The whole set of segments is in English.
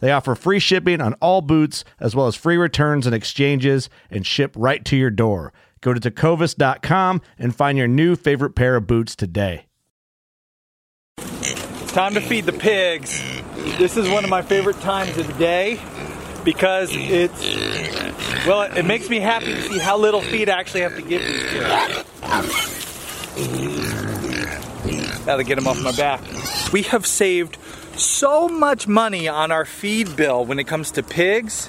They offer free shipping on all boots, as well as free returns and exchanges, and ship right to your door. Go to tecovas.com and find your new favorite pair of boots today. Time to feed the pigs. This is one of my favorite times of the day because it's, well, it makes me happy to see how little feed I actually have to give these pigs. Now to get them off my back. We have saved so much money on our feed bill when it comes to pigs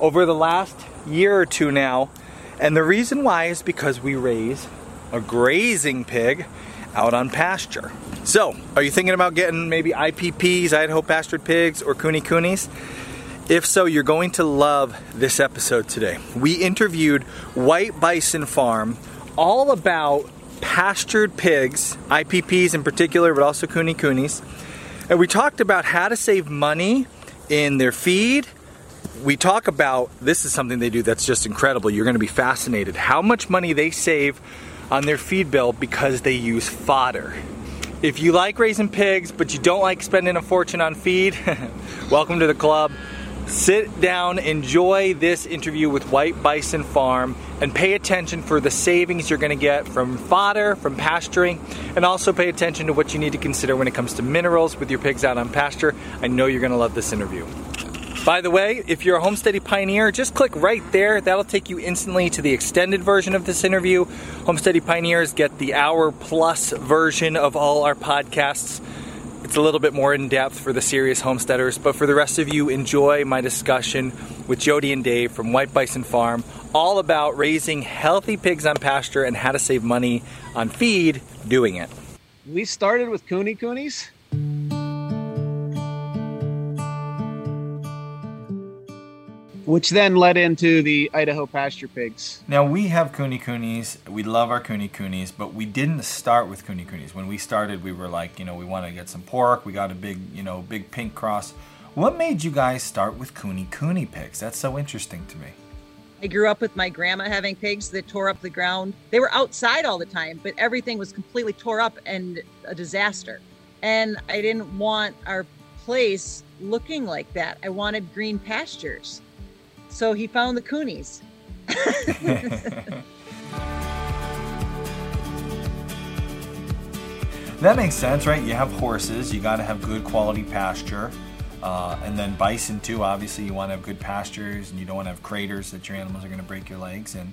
over the last year or two now. And the reason why is because we raise a grazing pig out on pasture. So, are you thinking about getting maybe IPPs, Idaho pastured pigs, or Kune Kunes? If so, you're going to love this episode today. We interviewed White Bison Farm all about pastured pigs, IPPs in particular, but also Kune Kunes and we talked about how to save money in their feed. We talk about this is something they do that's just incredible. You're going to be fascinated how much money they save on their feed bill because they use fodder. If you like raising pigs but you don't like spending a fortune on feed, welcome to the club. Sit down, enjoy this interview with White Bison Farm, and pay attention for the savings you're going to get from fodder, from pasturing, and also pay attention to what you need to consider when it comes to minerals with your pigs out on pasture. I know you're going to love this interview. By the way, if you're a Homesteady Pioneer, just click right there. That'll take you instantly to the extended version of this interview. Homesteady Pioneers get the hour plus version of all our podcasts. It's a little bit more in depth for the serious homesteaders, but for the rest of you, enjoy my discussion with Jody and Dave from White Bison Farm, all about raising healthy pigs on pasture and how to save money on feed doing it. We started with Kune Kunes. Which then led into the Idaho pasture pigs. Now we have Kune Kunes. We love our Kune Kunes, but we didn't start with Kune Kunes. When we started, we were like, you know, we want to get some pork. We got a big, you know, big pink cross. What made you guys start with Kune Kune pigs? That's so interesting to me. I grew up with my grandma having pigs that tore up the ground. They were outside all the time, but everything was completely tore up and a disaster. And I didn't want our place looking like that. I wanted green pastures. So he found the Kunes. that makes sense, right? You have horses, you got to have good quality pasture. Uh, and then bison too. Obviously, you want to have good pastures, and you don't want to have craters that your animals are going to break your legs in.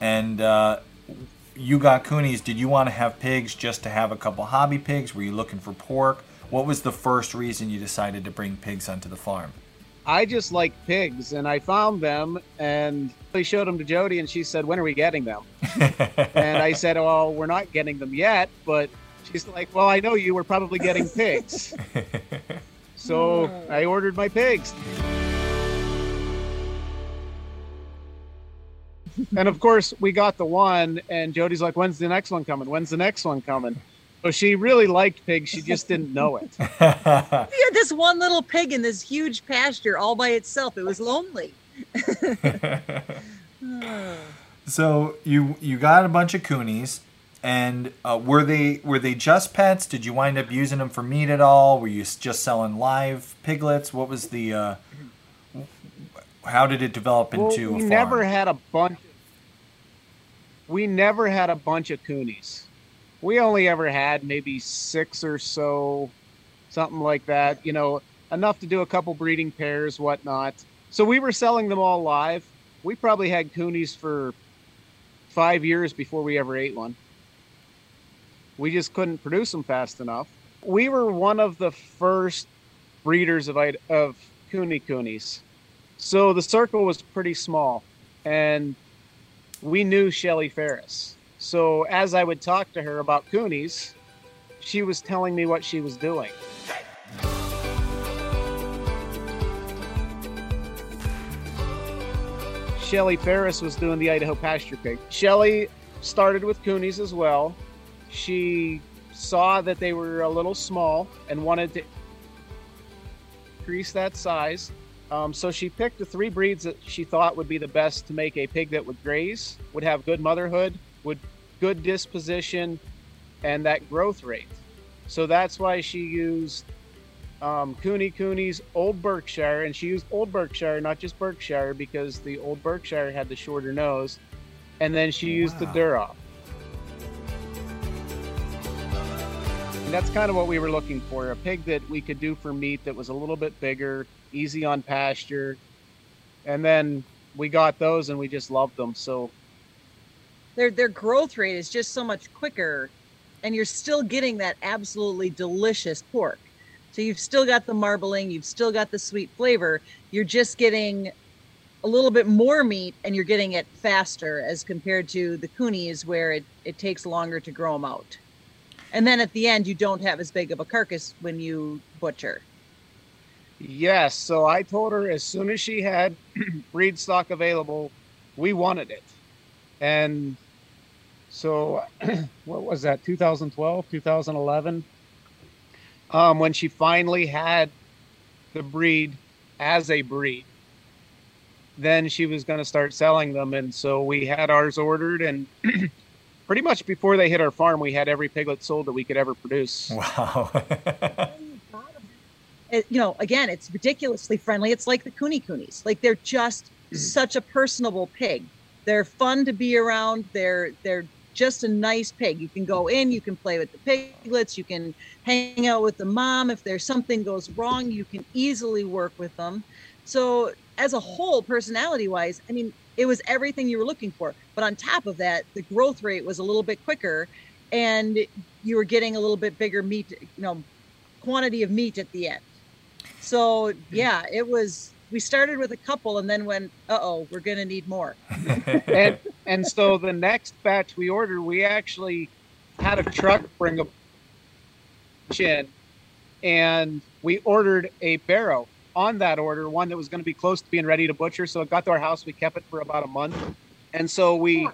And uh, you got Kunes. Did you want to have pigs just to have a couple hobby pigs? Were you looking for pork? What was the first reason you decided to bring pigs onto the farm? I just like pigs, and I found them, and I showed them to Jody, and she said, "When are we getting them?" and I said, "Well, we're not getting them yet," but she's like, "Well, I know you were probably getting pigs." so I ordered my pigs. and of course, we got the one, and Jody's like, "When's the next one coming? When's the next one coming?" So she really liked pigs. She just didn't know it. he had this one little pig in this huge pasture all by itself. It was lonely. so you you got a bunch of Kunes, and uh, were they were they just pets? Did you wind up using them for meat at all? Were you just selling live piglets? What was the uh, how did it develop into well, we a farm? never had a bunch. We never had a bunch of Kunes. We only ever had maybe six or so, something like that. You know, enough to do a couple breeding pairs, whatnot. So we were selling them all live. We probably had Kunes for five years before we ever ate one. We just couldn't produce them fast enough. We were one of the first breeders of of Kune Kunes. So the circle was pretty small, and we knew Shelly Ferris. So as I would talk to her about Kunes, she was telling me what she was doing. Shelly Ferris was doing the Idaho pasture pig. Shelly started with Kunes as well. She saw that they were a little small and wanted to increase that size. Um, so she picked the three breeds that she thought would be the best to make a pig that would graze, would have good motherhood, would good disposition, and that growth rate. So that's why she used um, Kune Kune's Old Berkshire, and she used Old Berkshire, not just Berkshire, because the Old Berkshire had the shorter nose, and then she used the Duroc. And that's kind of what we were looking for a pig that we could do for meat that was a little bit bigger, easy on pasture. And then we got those and we just loved them. So their their growth rate is just so much quicker and you're still getting that absolutely delicious pork. So you've still got the marbling, you've still got the sweet flavor. You're just getting a little bit more meat and you're getting it faster as compared to the Kunes where it, it takes longer to grow them out. And then at the end, you don't have as big of a carcass when you butcher. Yes. So I told her as soon as she had breed stock available, we wanted it. And so what was that, 2012, 2011? Um, when she finally had the breed as a breed, then she was going to start selling them. And so we had ours ordered and pretty much before they hit our farm, we had every piglet sold that we could ever produce. Wow. it, you know, again, it's ridiculously friendly. It's like the Kune Kunes. Like they're just such a personable pig. They're fun to be around. They're they're just a nice pig. You can go in, you can play with the piglets, you can hang out with the mom. If there's something goes wrong, you can easily work with them. So as a whole, personality wise, I mean, it was everything you were looking for. But on top of that, the growth rate was a little bit quicker and you were getting a little bit bigger meat, you know, quantity of meat at the end. So yeah, it was we started with a couple and then went, uh oh, we're gonna need more. and and so the next batch we ordered, we actually had a truck bring a chin and we ordered a barrow on that order, one that was going to be close to being ready to butcher. So it got to our house. We kept it for about a month, and so we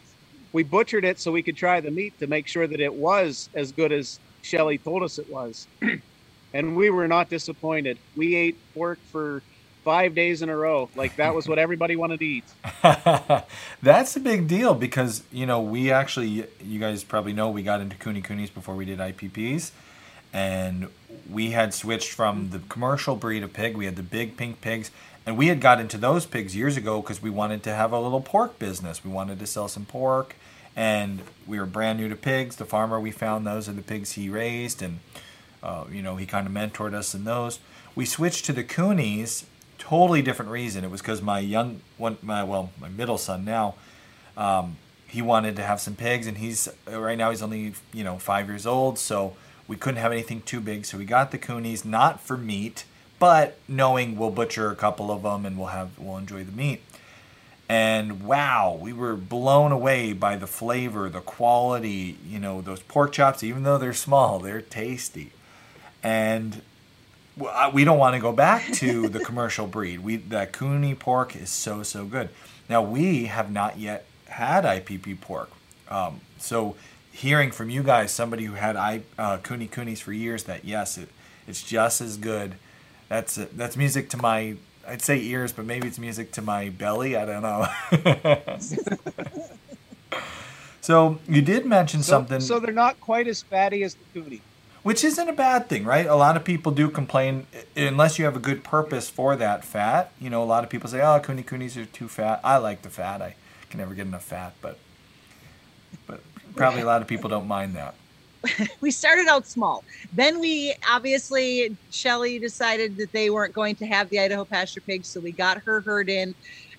we butchered it so we could try the meat to make sure that it was as good as Shelly told us it was. and we were not disappointed. We ate pork for five days in a row. Like that was what everybody wanted to eat. That's a big deal because you know we actually, you guys probably know, we got into Kune Kunes before we did IPPs, and we had switched from the commercial breed of pig. We had the big pink pigs, and we had got into those pigs years ago because we wanted to have a little pork business. We wanted to sell some pork, and we were brand new to pigs. The farmer we found those are the pigs he raised, and uh, you know he kind of mentored us in those. We switched to the Kunes, totally different reason. It was because my young one, my well, my middle son now. Um, he wanted to have some pigs, and he's right now he's only you know five years old, so we couldn't have anything too big, so we got the Kunes, not for meat, but knowing we'll butcher a couple of them and we'll have we'll enjoy the meat. And wow, we were blown away by the flavor, the quality. You know, those pork chops, even though they're small, they're tasty. And we don't want to go back to the commercial breed. We that Kune pork is so so good. Now we have not yet had IPP pork, um, so hearing from you guys, somebody who had I uh, Kune Kunes for years, that yes, it, it's just as good. That's that's music to my I'd say ears, but maybe it's music to my belly. I don't know. so you did mention So, something, so they're not quite as fatty as the cootie. Which isn't a bad thing, right? A lot of people do complain unless you have a good purpose for that fat. You know, a lot of people say, "Oh, Kune Kunes are too fat." I like the fat. I can never get enough fat, but but probably a lot of people don't mind that. we started out small. Then we obviously Shelly decided that they weren't going to have the Idaho pasture pigs, so we got her herd in,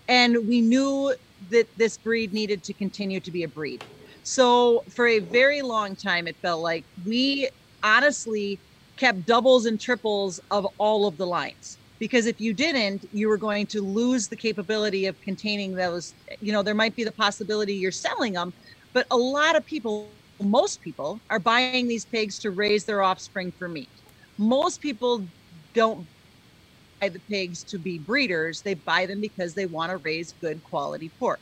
and we knew that this breed needed to continue to be a breed. So for a very long time, it felt like we honestly kept doubles and triples of all of the lines. Because if you didn't, you were going to lose the capability of containing those. You know, there might be the possibility you're selling them, but a lot of people most people are buying these pigs to raise their offspring for meat. Most people don't buy the pigs to be breeders, they buy them because they want to raise good quality pork.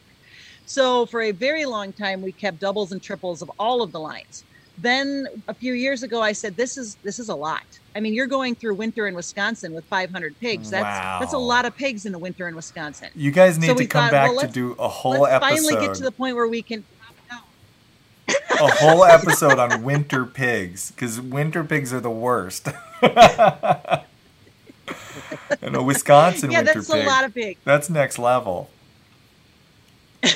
So for a very long time we kept doubles and triples of all of the lines. Then a few years ago I said this is this is a lot. I mean you're going through winter in Wisconsin with 500 pigs. That's that's a lot of pigs in the winter in Wisconsin. You guys need So to come thought, back well, to do a whole Let's episode. finally get to the point where we can a whole episode on winter pigs because winter pigs are the worst. and a Wisconsin Yeah, winter that's pig. a lot of pigs. That's next level.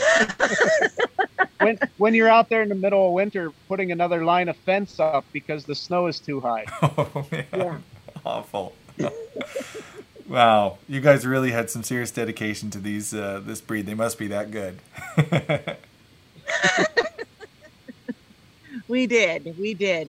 When when you're out there in the middle of winter, putting another line of fence up because the snow is too high. Oh man, Yeah. awful. wow, you guys really had some serious dedication to these uh, this breed. They must be that good. We did. We did.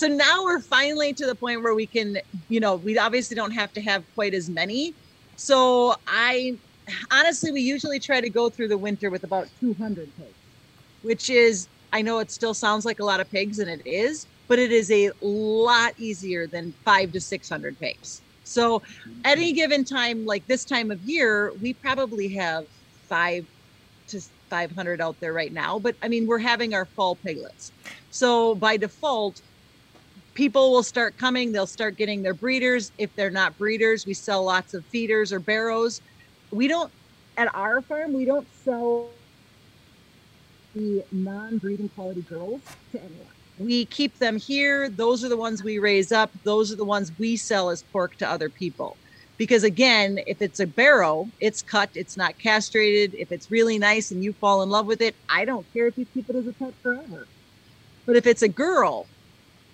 So now we're finally to the point where we can, you know, we obviously don't have to have quite as many. So I honestly, we usually try to go through the winter with about 200 pigs, which is, I know it still sounds like a lot of pigs and it is, but it is a lot easier than five to 600 pigs. So at any given time, like this time of year, we probably have five to 500 out there right now. But I mean, we're having our fall piglets. So by default, people will start coming they'll start getting their breeders. If they're not breeders we sell lots of feeders or barrows. We don't at our farm we don't sell the non-breeding quality girls to anyone. We keep them here. Those are the ones we raise up. Those are the ones we sell as pork to other people. Because again if it's a barrow it's cut it's not castrated. If it's really nice and you fall in love with it i don't care if you keep it as a pet forever. But if it's a girl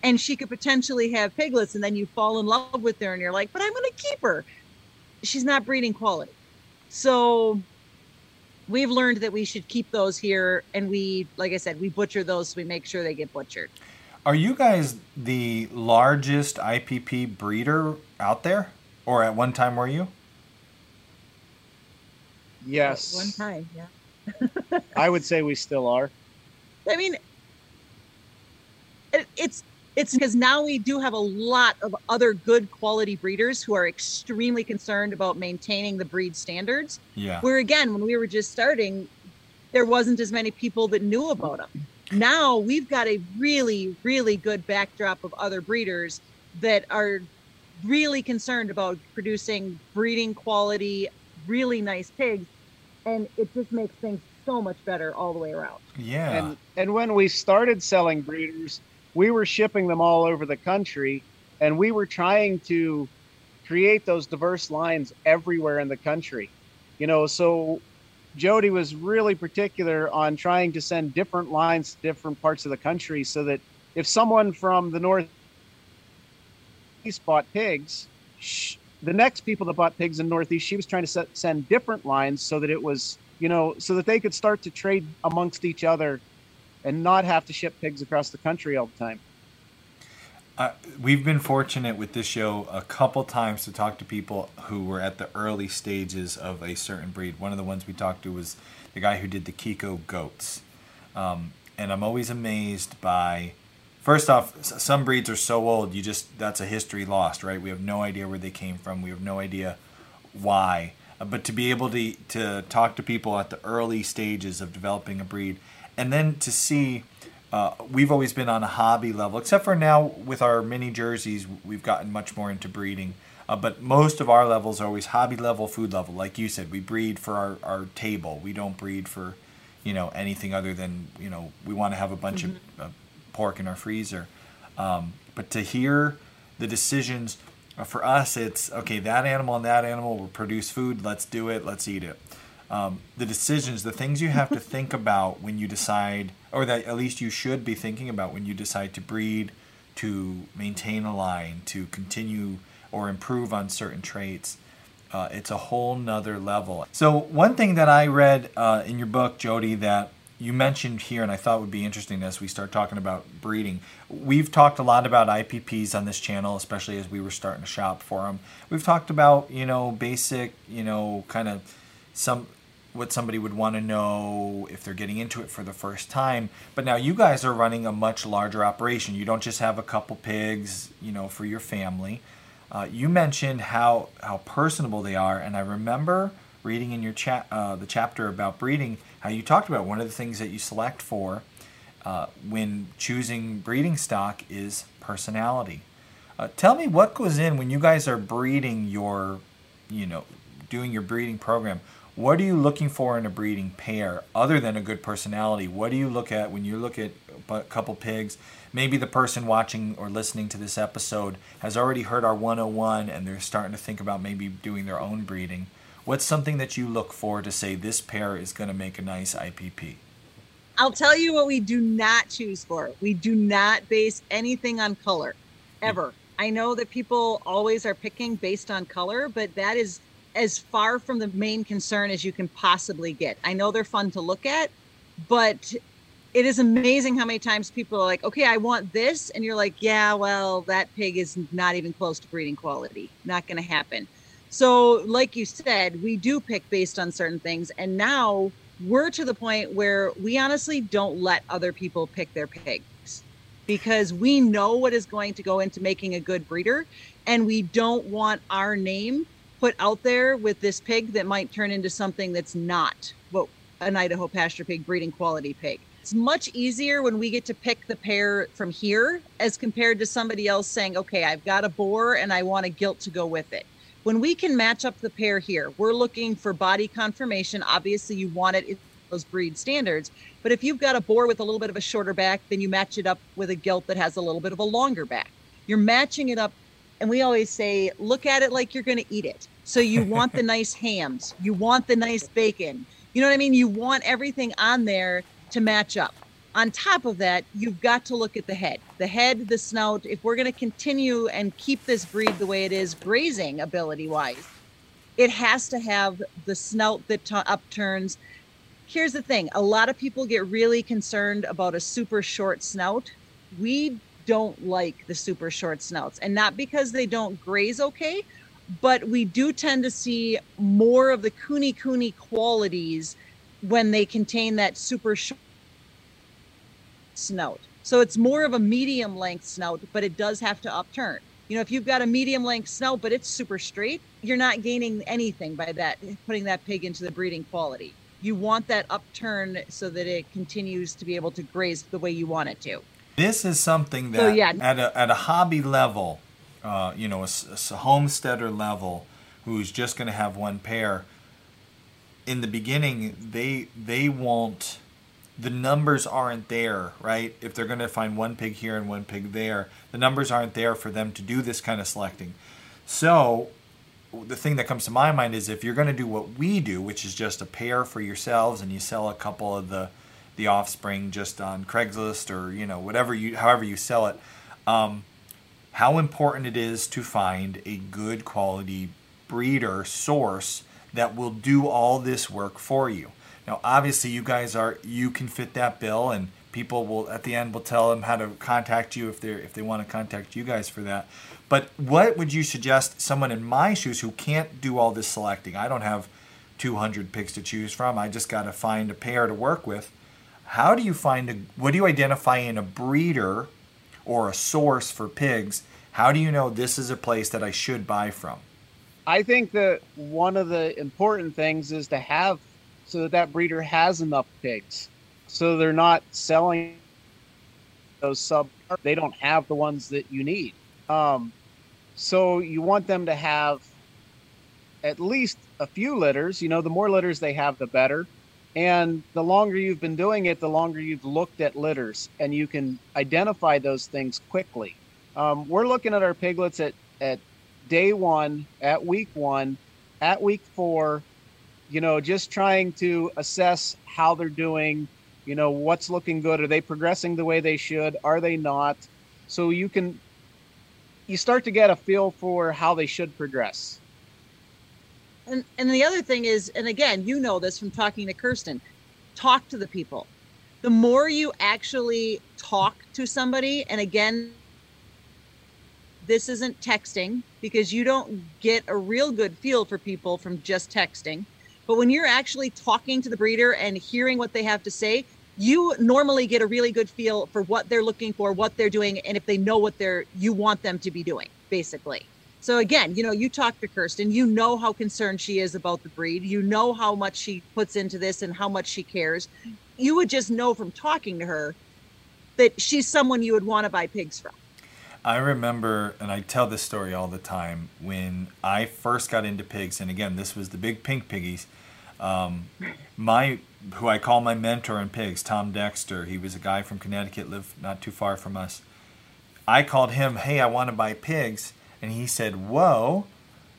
and she could potentially have piglets and then you fall in love with her and you're like but i'm going to keep her. She's not breeding quality. So we've learned that we should keep those here and we like i said we butcher those so we make sure they get butchered. Are you guys the largest IPP breeder out there, or at one time were you? Yes, one time yeah. I would say we still are. I mean, it, it's it's because now we do have a lot of other good quality breeders who are extremely concerned about maintaining the breed standards. Yeah. Where again, when we were just starting, there wasn't as many people that knew about them. Now we've got a really, really good backdrop of other breeders that are really concerned about producing breeding quality, really nice pigs, and it just makes things so much better all the way around. Yeah. And and when we started selling breeders, we were shipping them all over the country, and we were trying to create those diverse lines everywhere in the country. You know, so Jody was really particular on trying to send different lines to different parts of the country, so that if someone from the northeast bought pigs, the next people that bought pigs in northeast, she was trying to set, send different lines so that it was you know, so that they could start to trade amongst each other and not have to ship pigs across the country all the time. Uh, we've been fortunate with this show a couple times to talk to people who were at the early stages of a certain breed. One of the ones we talked to was the guy who did the Kiko goats. Um, and I'm always amazed by, first off, some breeds are so old, you just, that's a history lost, right? We have no idea where they came from. We have no idea why. Uh, but to be able to, to talk to people at the early stages of developing a breed and then to see uh, we've always been on a hobby level, except for now with our mini jerseys, we've gotten much more into breeding. Uh, but most of our levels are always hobby level, food level. Like you said, we breed for our, our table. We don't breed for, you know, anything other than, you know, we want to have a bunch of uh, pork in our freezer. Um, but to hear the decisions, uh, for us, it's okay, that animal and that animal will produce food. Let's do it. Let's eat it um, the decisions, the things you have to think about when you decide, or that at least you should be thinking about when you decide to breed, to maintain a line, to continue or improve on certain traits. Uh, it's a whole nother level. So, one thing that I read uh, in your book, Jody, that you mentioned here, and I thought would be interesting as we start talking about breeding. We've talked a lot about IPPs on this channel, especially as we were starting to shop for them. We've talked about, you know, basic, you know, kind of some what somebody would want to know if they're getting into it for the first time. But now you guys are running a much larger operation. You don't just have a couple pigs, you know, for your family. Uh, you mentioned how how personable they are, and I remember reading in your chat uh, the chapter about breeding how you talked about one of the things that you select for uh, when choosing breeding stock is personality. Uh, tell me what goes in when you guys are breeding your, you know, doing your breeding program. What are you looking for in a breeding pair other than a good personality? What do you look at when you look at a couple pigs? Maybe the person watching or listening to this episode has already heard our 101 and they're starting to think about maybe doing their own breeding. What's something that you look for to say this pair is going to make a nice IPP? I'll tell you what we do not choose for. We do not base anything on color ever. I know that people always are picking based on color, but that is as far from the main concern as you can possibly get. I know they're fun to look at, but it is amazing how many times people are like, okay, I want this. And you're like, yeah, well, that pig is not even close to breeding quality. Not going to happen. So, like you said, we do pick based on certain things. And now we're to the point where we honestly don't let other people pick their pigs because we know what is going to go into making a good breeder. And we don't want our name put out there with this pig that might turn into something that's not what an Idaho pasture pig breeding quality pig. It's much easier when we get to pick the pair from here as compared to somebody else saying, okay, I've got a boar and I want a gilt to go with it. When we can match up the pair here, we're looking for body conformation. Obviously, you want it in those breed standards. But if you've got a boar with a little bit of a shorter back, then you match it up with a gilt that has a little bit of a longer back. You're matching it up and we always say look at it like you're going to eat it so you want the nice hams. You want the nice bacon. You know what i mean? You want everything on there to match up. On top of that you've got to look at the head. The head the snout if we're going to continue and keep this breed the way it is grazing ability wise it has to have the snout that t- upturns. Here's the thing. A lot of people get really concerned about a super short snout. We don't like the super short snouts and not because they don't graze okay but we do tend to see more of the Kune Kune qualities when they contain that super short snout. So it's more of a medium length snout but it does have to upturn. You know if you've got a medium length snout but it's super straight you're not gaining anything by that putting that pig into the breeding quality. You want that upturn so that it continues to be able to graze the way you want it to. This is something that So, yeah. at a at a hobby level, uh, you know, a homesteader level, who's just going to have one pair. In the beginning, they they won't. The numbers aren't there, right? If they're going to find one pig here and one pig there, the numbers aren't there for them to do this kind of selecting. So, the thing that comes to my mind is if you're going to do what we do, which is just a pair for yourselves, and you sell a couple of the the offspring just on Craigslist or you know whatever you however you sell it, um, how important it is to find a good quality breeder source that will do all this work for you. Now, obviously, you guys are you can fit that bill, and people will at the end will tell them how to contact you if they if they want to contact you guys for that. But what would you suggest someone in my shoes who can't do all this selecting? I don't have 200 pigs to choose from. I just got to find a pair to work with. How do you find a what do you identify in a breeder or a source for pigs? How do you know this is a place that I should buy from? I think that one of the important things is to have so that that breeder has enough pigs, so they're not selling those sub. They don't have the ones that you need. Um, so you want them to have at least a few litters. You know, the more litters they have, the better. And the longer you've been doing it, the longer you've looked at litters, and you can identify those things quickly. Um, we're looking at our piglets at at day one, at week one, at week four, you know, just trying to assess how they're doing, you know, what's looking good. Are they progressing the way they should? Are they not? So you can, you start to get a feel for how they should progress. And, and the other thing is, and again, you know this from talking to Kirsten, talk to the people. The more you actually talk to somebody, and again, this isn't texting because you don't get a real good feel for people from just texting. But when you're actually talking to the breeder and hearing what they have to say, you normally get a really good feel for what they're looking for, what they're doing, and if they know what they're you want them to be doing, basically. So again, you know, you talk to Kirsten, you know how concerned she is about the breed, you know how much she puts into this and how much she cares. You would just know from talking to her that she's someone you would want to buy pigs from. I remember, and I tell this story all the time, when I first got into pigs, and again, this was the big pink piggies. Um, my, who I call my mentor in pigs, Tom Dexter, he was a guy from Connecticut, lived not too far from us. I called him, hey, I want to buy pigs. And he said, whoa,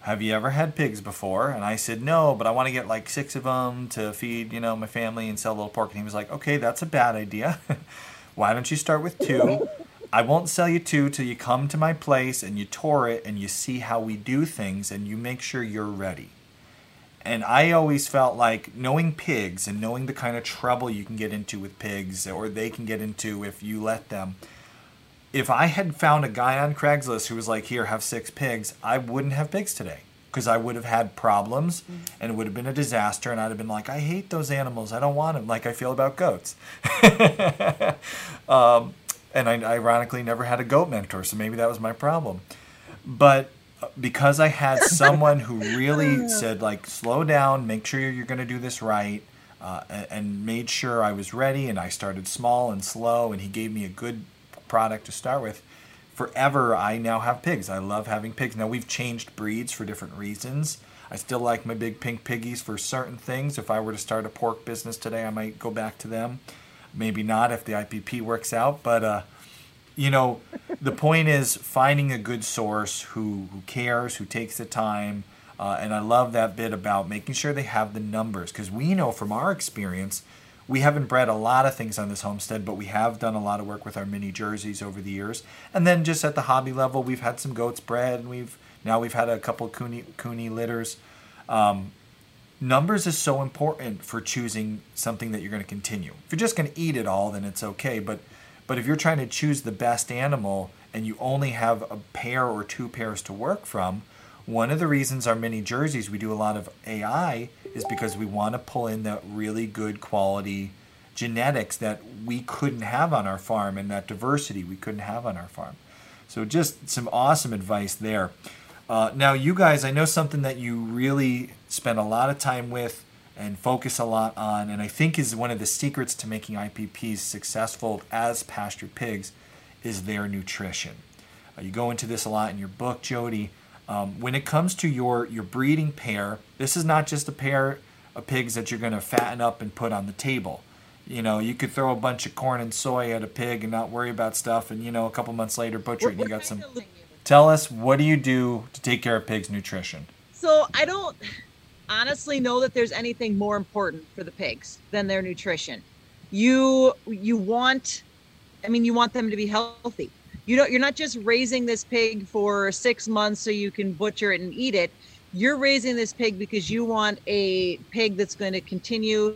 have you ever had pigs before? And I said, no, but I want to get like six of them to feed, you know, my family and sell a little pork. And he was like, okay, that's a bad idea. Why don't you start with two? I won't sell you two till you come to my place and you tour it and you see how we do things and you make sure you're ready. And I always felt like knowing pigs and knowing the kind of trouble you can get into with pigs or they can get into if you let them. If I had found a guy on Craigslist who was like, here, have six pigs, I wouldn't have pigs today because I would have had problems and it would have been a disaster. And I'd have been like, I hate those animals. I don't want them like I feel about goats. um, and I ironically never had a goat mentor, so maybe that was my problem. But uh, because I had someone who really said like, slow down, make sure you're going to do this right, uh, and made sure I was ready, and I started small and slow, and he gave me a good product to start with. Forever, I now have pigs. I love having pigs. Now we've changed breeds for different reasons. I still like my big pink piggies for certain things. If I were to start a pork business today, I might go back to them maybe not if the IPP works out. But uh, you know, the point is finding a good source who who cares, who takes the time. Uh, and I love that bit about making sure they have the numbers because we know from our experience, we haven't bred a lot of things on this homestead, but we have done a lot of work with our mini jerseys over the years. And then just at the hobby level, we've had some goats bred, and we've now we've had a couple Kune, Kune litters. Um, numbers is so important for choosing something that you're going to continue. If you're just going to eat it all, then it's okay. But but if you're trying to choose the best animal and you only have a pair or two pairs to work from, one of the reasons our mini jerseys we do a lot of AI is because we want to pull in that really good quality genetics that we couldn't have on our farm and that diversity we couldn't have on our farm. So just some awesome advice there. Uh, now, you guys, I know something that you really spend a lot of time with and focus a lot on, and I think is one of the secrets to making IPPs successful as pastured pigs, is their nutrition. Uh, you go into this a lot in your book, Jody. Um, when it comes to your your breeding pair, this is not just a pair of pigs that you're going to fatten up and put on the table. You know, you could throw a bunch of corn and soy at a pig and not worry about stuff, and you know, a couple months later, butcher it, and you got some. Tell us what do you do to take care of pigs' nutrition? So I don't honestly know that there's anything more important for the pigs than their nutrition. You you want I mean you want them to be healthy. You don't you're not just raising this pig for 6 months so you can butcher it and eat it. You're raising this pig because you want a pig that's going to continue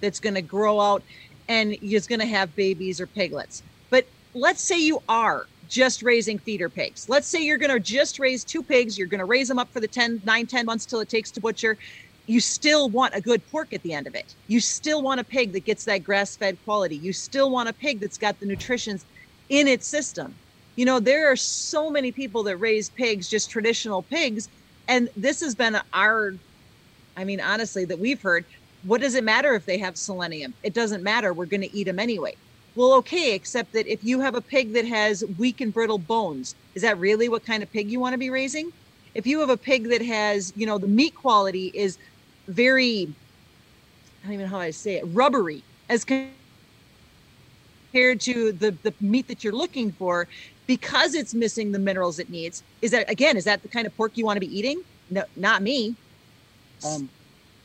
that's going to grow out and you're going to have babies or piglets. But let's say you are just raising feeder pigs. Let's say you're going to just raise two pigs. You're going to raise them up for the 10, 9, 10 months till it takes to butcher. You still want a good pork at the end of it. You still want a pig that gets that grass fed quality. You still want a pig that's got the nutrition in its system. You know, there are so many people that raise pigs, just traditional pigs. And this has been our, I mean, honestly, that we've heard. What does it matter if they have selenium? It doesn't matter. We're going to eat them anyway. Well, okay, except that if you have a pig that has weak and brittle bones, is that really what kind of pig you want to be raising? If you have a pig that has, you know, the meat quality is very, I don't even know how I say it, rubbery as compared to the, the meat that you're looking for, because it's missing the minerals it needs, is that, again, is that the kind of pork you want to be eating? No, not me. Um,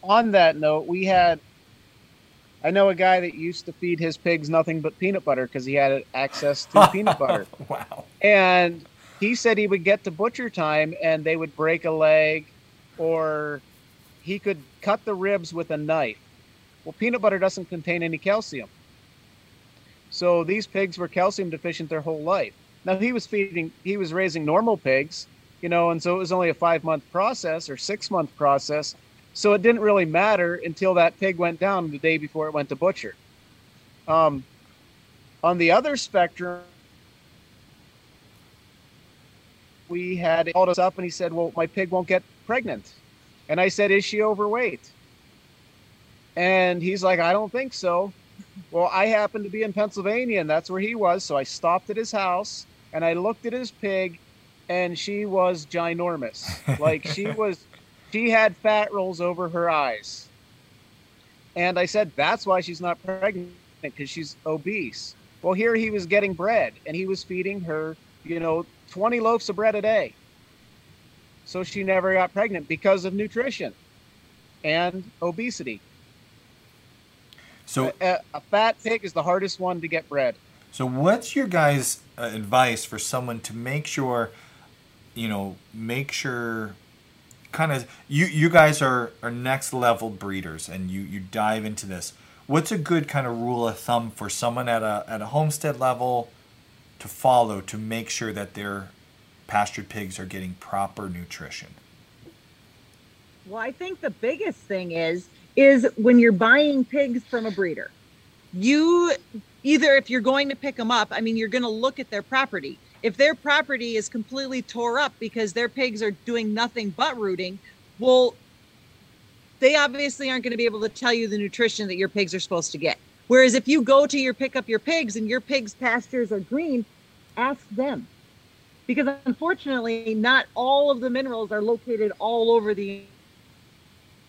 on that note, we had I know a guy that used to feed his pigs nothing but peanut butter because he had access to peanut butter. wow. And he said he would get to butcher time and they would break a leg or he could cut the ribs with a knife. Well, peanut butter doesn't contain any calcium. So these pigs were calcium deficient their whole life. Now he was feeding, he was raising normal pigs, you know, and so it was only a five month process or six month process. So it didn't really matter until that pig went down the day before it went to butcher. Um, on the other spectrum, we had called us up and he said, "Well, my pig won't get pregnant," and I said, "Is she overweight?" And he's like, "I don't think so." Well, I happened to be in Pennsylvania and that's where he was, so I stopped at his house and I looked at his pig, and she was ginormous. Like she was she had fat rolls over her eyes. And I said, that's why she's not pregnant, because she's obese. Well, here he was getting bread and he was feeding her, you know, 20 loaves of bread a day. So she never got pregnant because of nutrition and obesity. So a, a fat pig is the hardest one to get bred. So what's your guys' uh, advice for someone to make sure, you know, make sure kind of you you guys are are next level breeders and you you dive into this what's a good kind of rule of thumb for someone at a at a homestead level to follow to make sure that their pastured pigs are getting proper nutrition well i think the biggest thing is is when you're buying pigs from a breeder you either if you're going to pick them up i mean you're going to look at their property if their property is completely tore up because their pigs are doing nothing but rooting, well, they obviously aren't going to be able to tell you the nutrition that your pigs are supposed to get. Whereas if you go to your pick up your pigs and your pigs' pastures are green, ask them. Because unfortunately, not all of the minerals are located all over the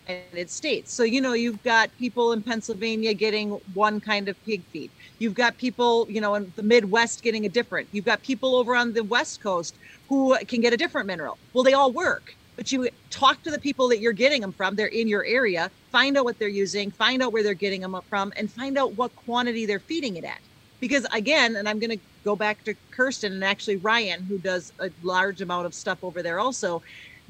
United States. So, you know, you've got people in Pennsylvania getting one kind of pig feed. You've got people, you know, in the Midwest getting a different. You've got people over on the West Coast who can get a different mineral. Well, they all work, but you talk to the people that you're getting them from. They're in your area. Find out what they're using. Find out where they're getting them from, and find out what quantity they're feeding it at. Because again, and I'm going to go back to Kirsten and actually Ryan, who does a large amount of stuff over there also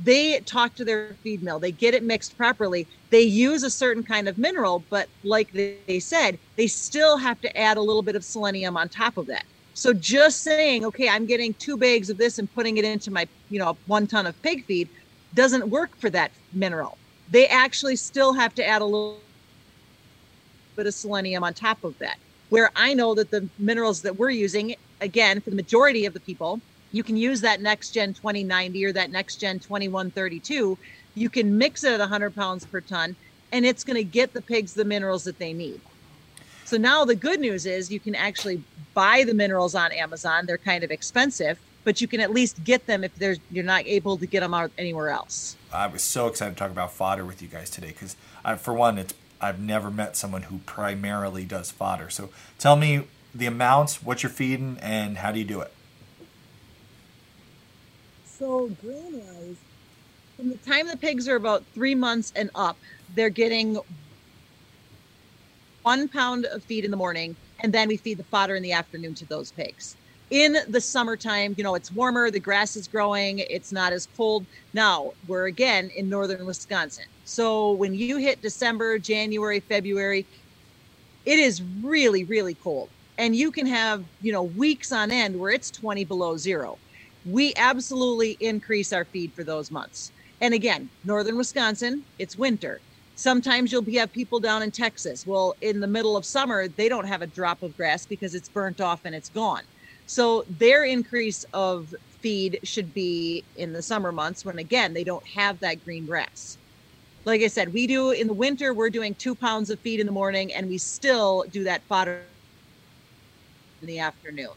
they talk to their feed mill. They get it mixed properly. They use a certain kind of mineral but like they said they still have to add a little bit of selenium on top of that. So just saying okay i'm getting two bags of this and putting it into my you know one ton of pig feed doesn't work for that mineral. They actually still have to add a little bit of selenium on top of that. Where i know that the minerals that we're using again for the majority of the people you can use that next gen 2090 or that next gen 2132 you can mix it at 100 pounds per ton and it's going to get the pigs the minerals that they need. So now the good news is you can actually buy the minerals on amazon. They're kind of expensive but you can at least get them if there's you're not able to get them out anywhere else. I was so excited to talk about fodder with you guys today because for one it's i've never met someone who primarily does fodder. So tell me the amounts what you're feeding and how do you do it so wise, from the time the pigs are about three months and up, they're getting one pound of feed in the morning, and then we feed the fodder in the afternoon to those pigs. In the summertime, you know, it's warmer, the grass is growing, it's not as cold. Now we're again in northern Wisconsin. So when you hit December, January, February, it is really, really cold. And you can have, you know, weeks on end where it's 20 below zero. We absolutely increase our feed for those months. And again, northern Wisconsin, it's winter. Sometimes you'll have people down in Texas. Well, in the middle of summer, they don't have a drop of grass because it's burnt off and it's gone. So their increase of feed should be in the summer months when again they don't have that green grass like I said, we do in the winter, we're doing two pounds of feed in the morning and we still do that fodder in the afternoon.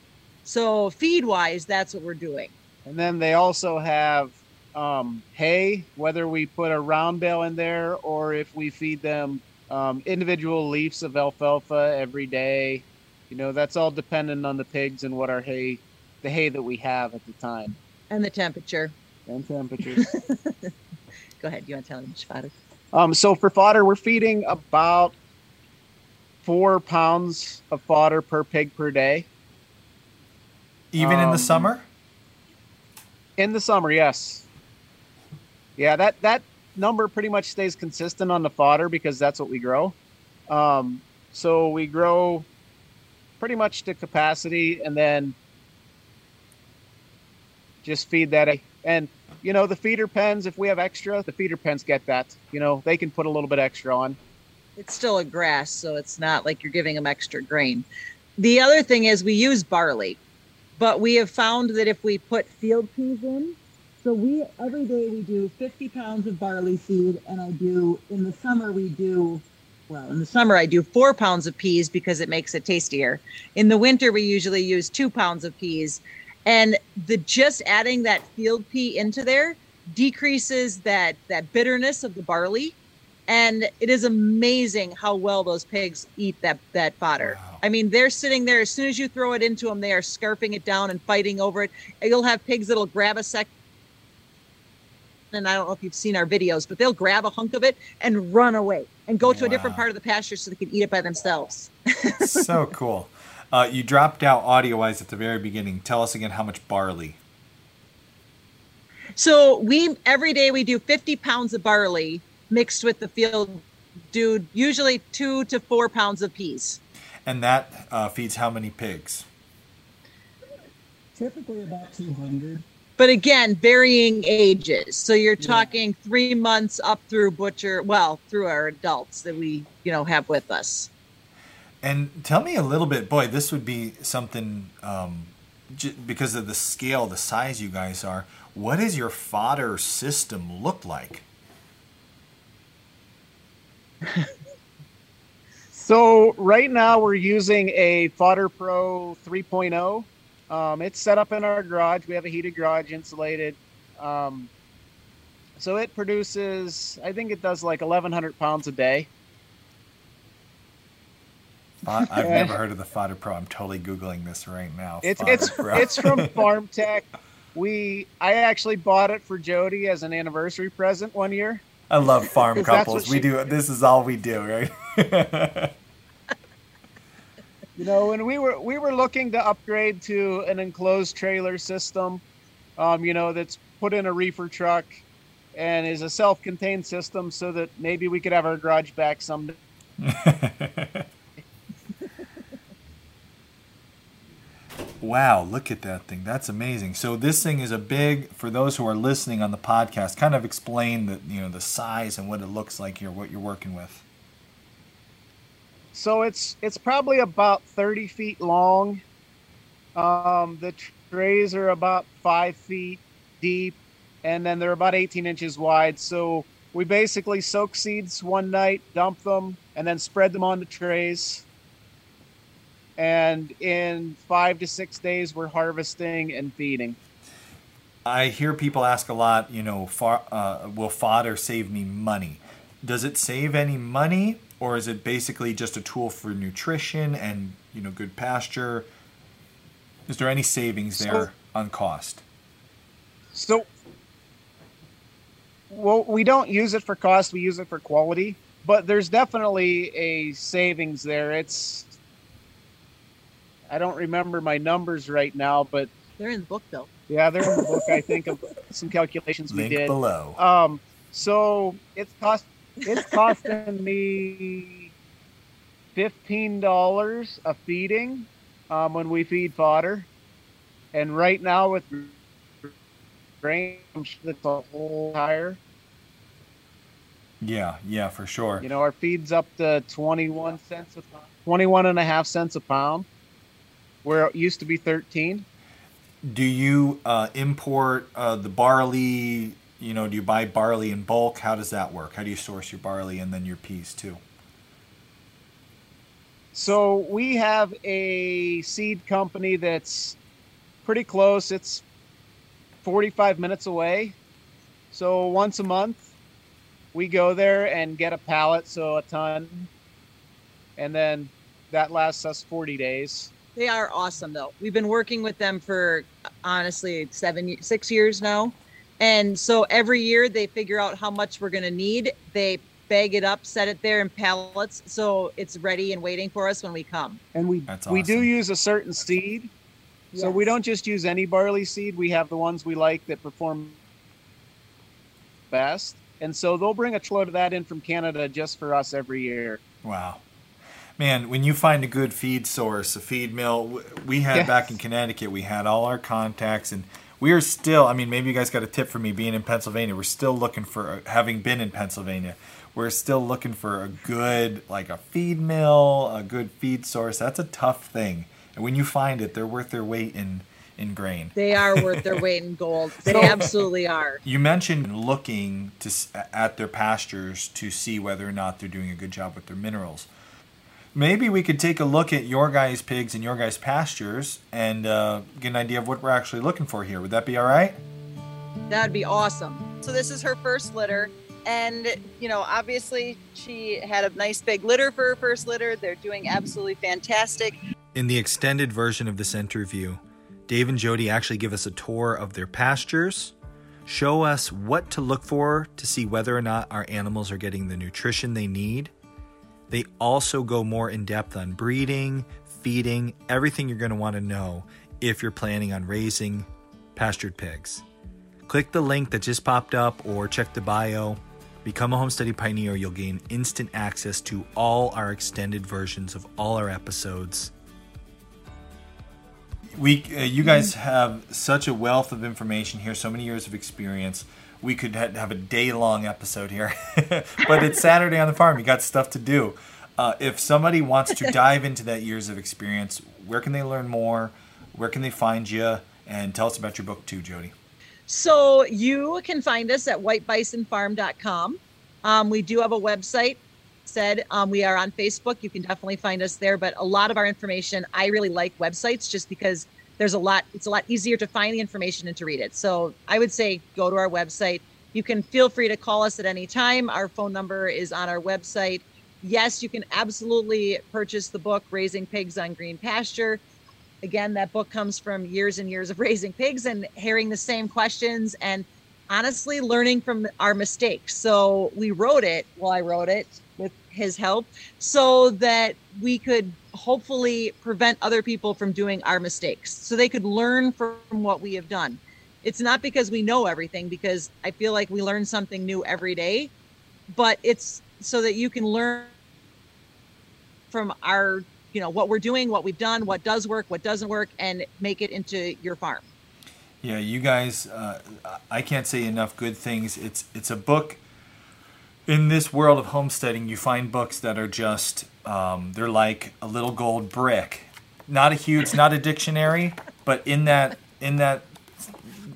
So, feed wise, that's what we're doing. And then they also have um, hay, whether we put a round bale in there or if we feed them um, individual leaves of alfalfa every day. You know, that's all dependent on the pigs and what our hay, the hay that we have at the time. And the temperature. And temperature. Go ahead. You want to tell them fodder? Um, so for fodder, we're feeding about four pounds of fodder per pig per day. Even in the Um, summer? In the summer, yes. Yeah, that that number pretty much stays consistent on the fodder because that's what we grow. Um, so we grow pretty much to capacity, and then just feed that. And you know, the feeder pens, if we have extra, the feeder pens get that. You know, they can put a little bit extra on. It's still a grass, so it's not like you're giving them extra grain. The other thing is we use barley, but we have found that if we put field peas in, so we every day we do 50 pounds of barley seed, and I do in the summer we do well in the summer I do four pounds of peas because it makes it tastier. In the winter we usually use two pounds of peas, and the just adding that field pea into there decreases that that bitterness of the barley and it is amazing how well those pigs eat that that fodder. Wow. I mean, they're sitting there as soon as you throw it into them, they are scarfing it down and fighting over it. You'll have pigs that'll grab a sec. And I don't know if you've seen our videos, but they'll grab a hunk of it and run away and go to a different part of the pasture so they can eat it by themselves. so cool. Uh, you dropped out audio wise at the very beginning. Tell us again how much barley. So we every day we do 50 pounds of barley mixed with the field, do usually two to four pounds of peas. And that uh, feeds how many pigs? Typically about 200. but again varying ages so you're talking three months up through butcher well through our adults that we you know have with us And tell me a little bit, boy, this would be something um, j- because of the scale, the size you guys are. What does your fodder system look like? So right now we're using a Fodder Pro 3.0. Um, it's set up in our garage. We have a heated garage, insulated. Um, so it produces, I think it does like 1,100 pounds a day. I've never heard of the Fodder Pro. I'm totally googling this right now. It's Fodder it's Pro. it's from FarmTek. We I actually bought it for Jody as an anniversary present one year. I love farm couples. We do. This is all we do, right? You know, and we were we were looking to upgrade to an enclosed trailer system, um, you know, that's put in a reefer truck and is a self-contained system, so that maybe we could have our garage back someday. Wow, look at that thing. That's amazing. So this thing is a big for those who are listening on the podcast, kind of explain the you know the size and what it looks like here, what you're working with. So it's it's probably about 30 feet long. Um, the trays are about five feet deep, and then they're about 18 inches wide. So we basically soak seeds one night, dump them, and then spread them on the trays. And in five to six days, we're harvesting and feeding. I hear people ask a lot, you know, far, uh, will fodder save me money? Does it save any money, or is it basically just a tool for nutrition and you know good pasture? Is there any savings there So- on cost? So, well, we don't use it for cost; we use it for quality. But there's definitely a savings there. It's I don't remember my numbers right now, but they're in the book though yeah, they're in the book. I think of some calculations we Link did. below. Um, so it's cost it's costing me fifteen dollars a feeding um, when we feed fodder, and right now with grain, I'm it's a whole higher. Yeah, yeah, for sure. You know, our feed's up to 21 cents a pound, 21 and a half cents a pound, where it used to be 13. Do you uh, import uh, the barley? You know, do you buy barley in bulk? How does that work? How do you source your barley and then your peas too? So we have a seed company that's pretty close. It's 45 minutes away. So once a month, we go there and get a pallet, so a ton. And then that lasts us 40 days. They are awesome though. We've been working with them for honestly seven, six years now, and so every year they figure out how much we're gonna need. They bag it up, set it there in pallets, so it's ready and waiting for us when we come. And we That's we do use a certain seed. So we don't just use any barley seed. We have the ones we like that perform best. And so they'll bring a load of that in from Canada just for us every year. Wow. Man, when you find a good feed source, a feed mill, we had Yes. back in Connecticut, we had all our contacts, and we are still. I mean, maybe you guys got a tip for me being in Pennsylvania. We're still looking for, having been in Pennsylvania, we're still looking for a good, like a feed mill, a good feed source. That's a tough thing, and when you find it, they're worth their weight in in grain. They are worth their weight in gold. They absolutely are. You mentioned looking to at their pastures to see whether or not they're doing a good job with their minerals. Maybe we could take a look at your guys' pigs and your guys' pastures and uh, get an idea of what we're actually looking for here. Would that be all right? That'd be awesome. So this is her first litter. And, you know, obviously she had a nice big litter for her first litter. They're doing absolutely fantastic. In the extended version of this interview, Dave and Jody actually give us a tour of their pastures, show us what to look for to see whether or not our animals are getting the nutrition they need. They also go more in depth on breeding, feeding, everything you're going to want to know if you're planning on raising pastured pigs. Click the link that just popped up or check the bio. Become a homesteading pioneer. You'll gain instant access to all our extended versions of all our episodes we uh, you guys have such a wealth of information here so many years of experience we could ha- have a day long episode here but it's saturday on the farm you got stuff to do uh, if somebody wants to dive into that years of experience where can they learn more where can they find you and tell us about your book too jody So you can find us at whitebisonfarm.com. Um, we do have a website. Said um, we are on Facebook. You can definitely find us there. But a lot of our information, I really like websites just because there's a lot. It's a lot easier to find the information and to read it. So I would say go to our website. You can feel free to call us at any time. Our phone number is on our website. Yes, you can absolutely purchase the book Raising Pigs on Green Pasture again that book comes from years and years of raising pigs and hearing the same questions and honestly learning from our mistakes so we wrote it well i wrote it with his help so that we could hopefully prevent other people from doing our mistakes so they could learn from what we have done it's not because we know everything because i feel like we learn something new every day but it's so that you can learn from our you know what we're doing what we've done what does work what doesn't work and make it into your farm Yeah, you guys, uh, I can't say enough good things. It's it's a book. In this world of homesteading, you find books that are just um, they're like a little gold brick. Not a huge, not a dictionary, but in that in that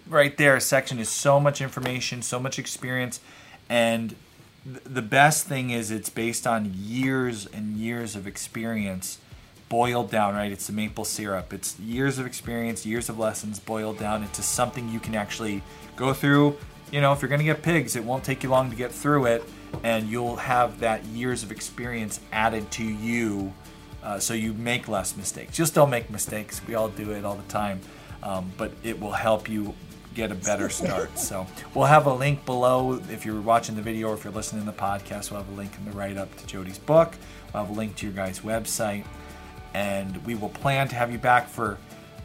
right there section is so much information, so much experience, and th- the best thing is it's based on years and years of experience boiled down, right? It's the maple syrup. It's years of experience, years of lessons boiled down into something you can actually go through. You know, if you're going to get pigs, it won't take you long to get through it, and you'll have that years of experience added to you uh, so you make less mistakes. You'll still make mistakes. We all do it all the time, um, but it will help you get a better start. so we'll have a link below if you're watching the video or if you're listening to the podcast. We'll have a link in the write up to Jody's book. We'll have a link to your guys' website, and we will plan to have you back for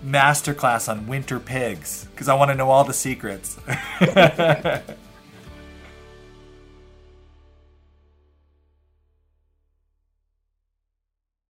masterclass on winter pigs because I want to know all the secrets.